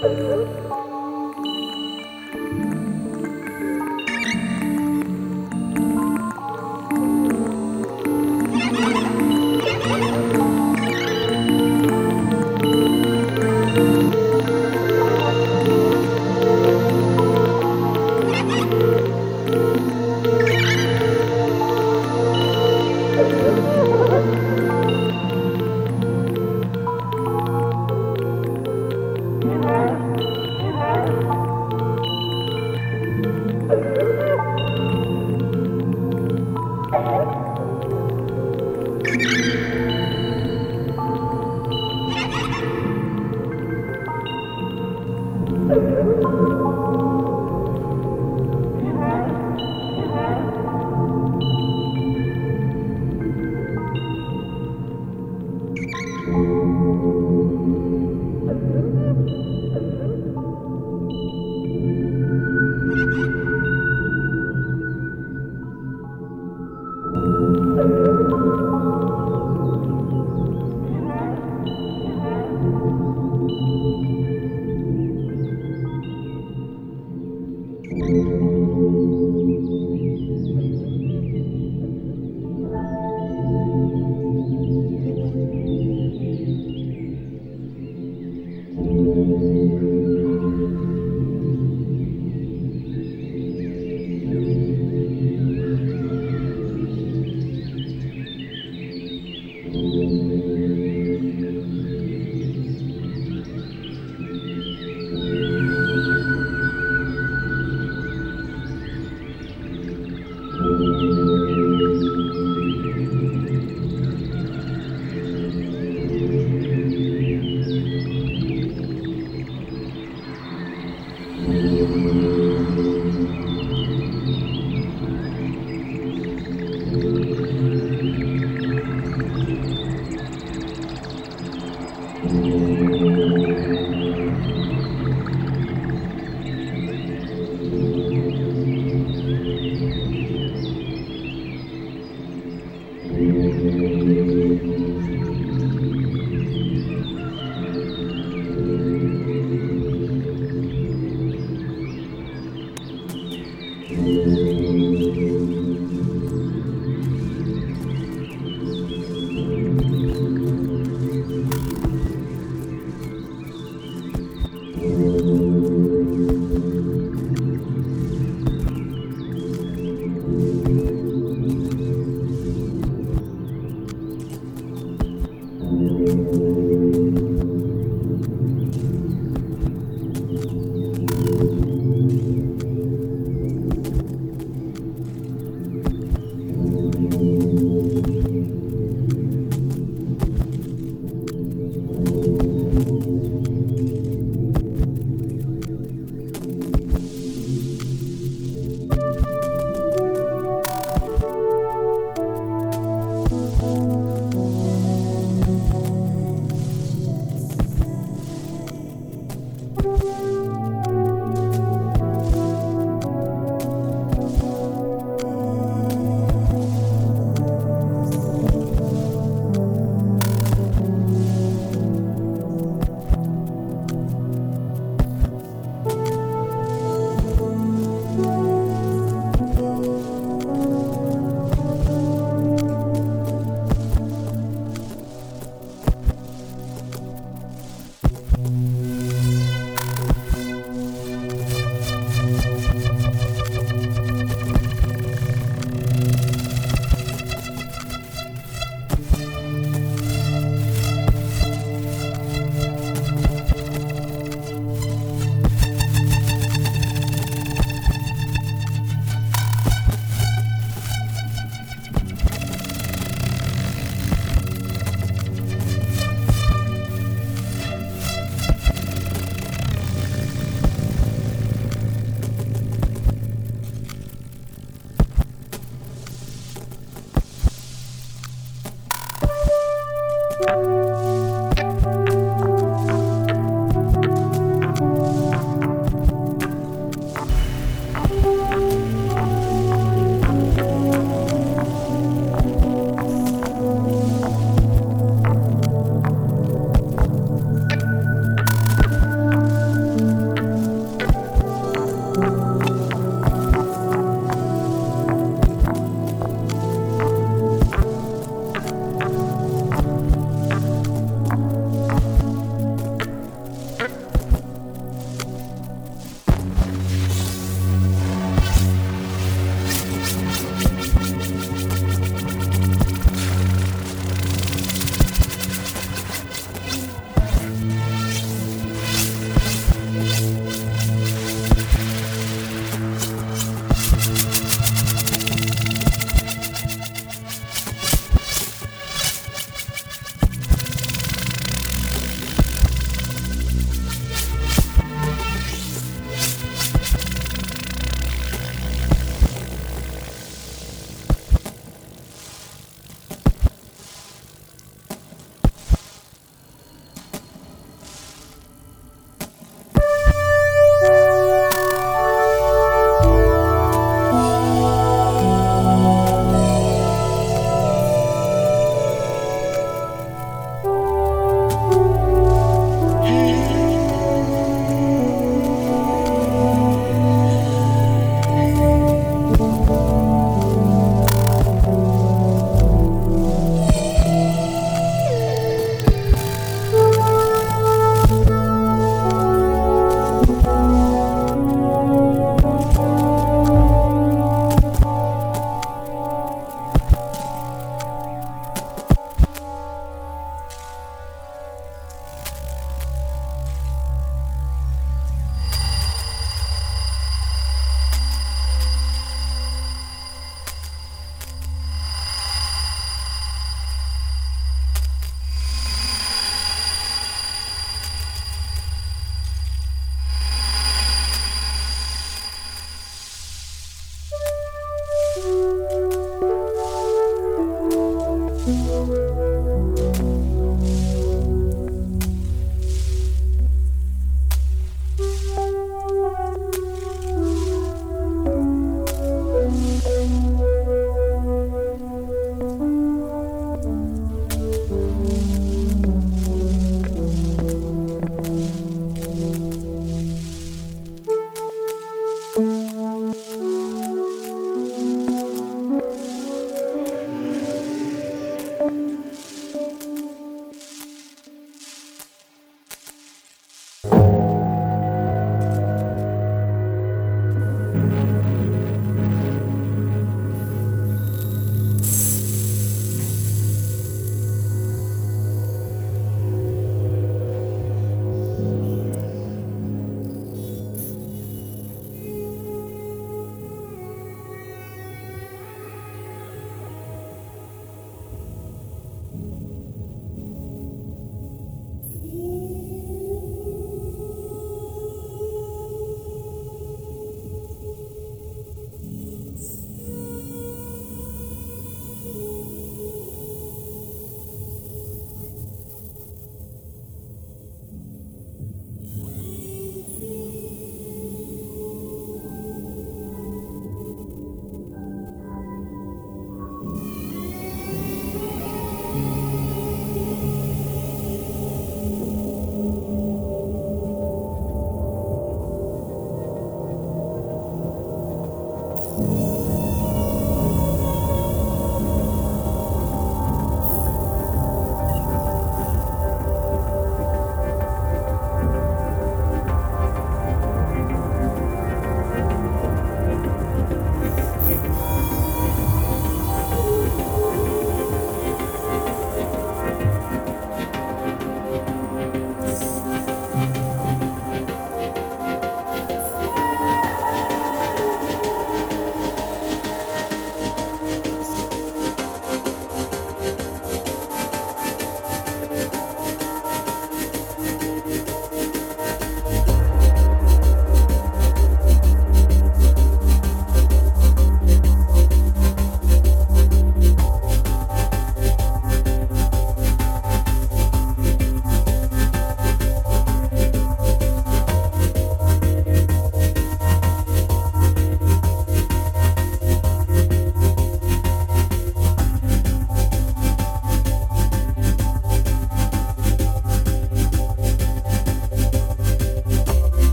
Thank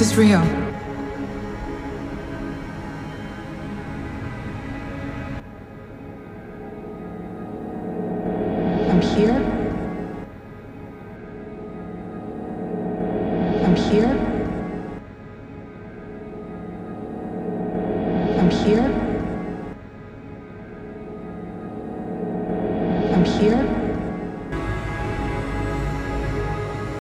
Is real.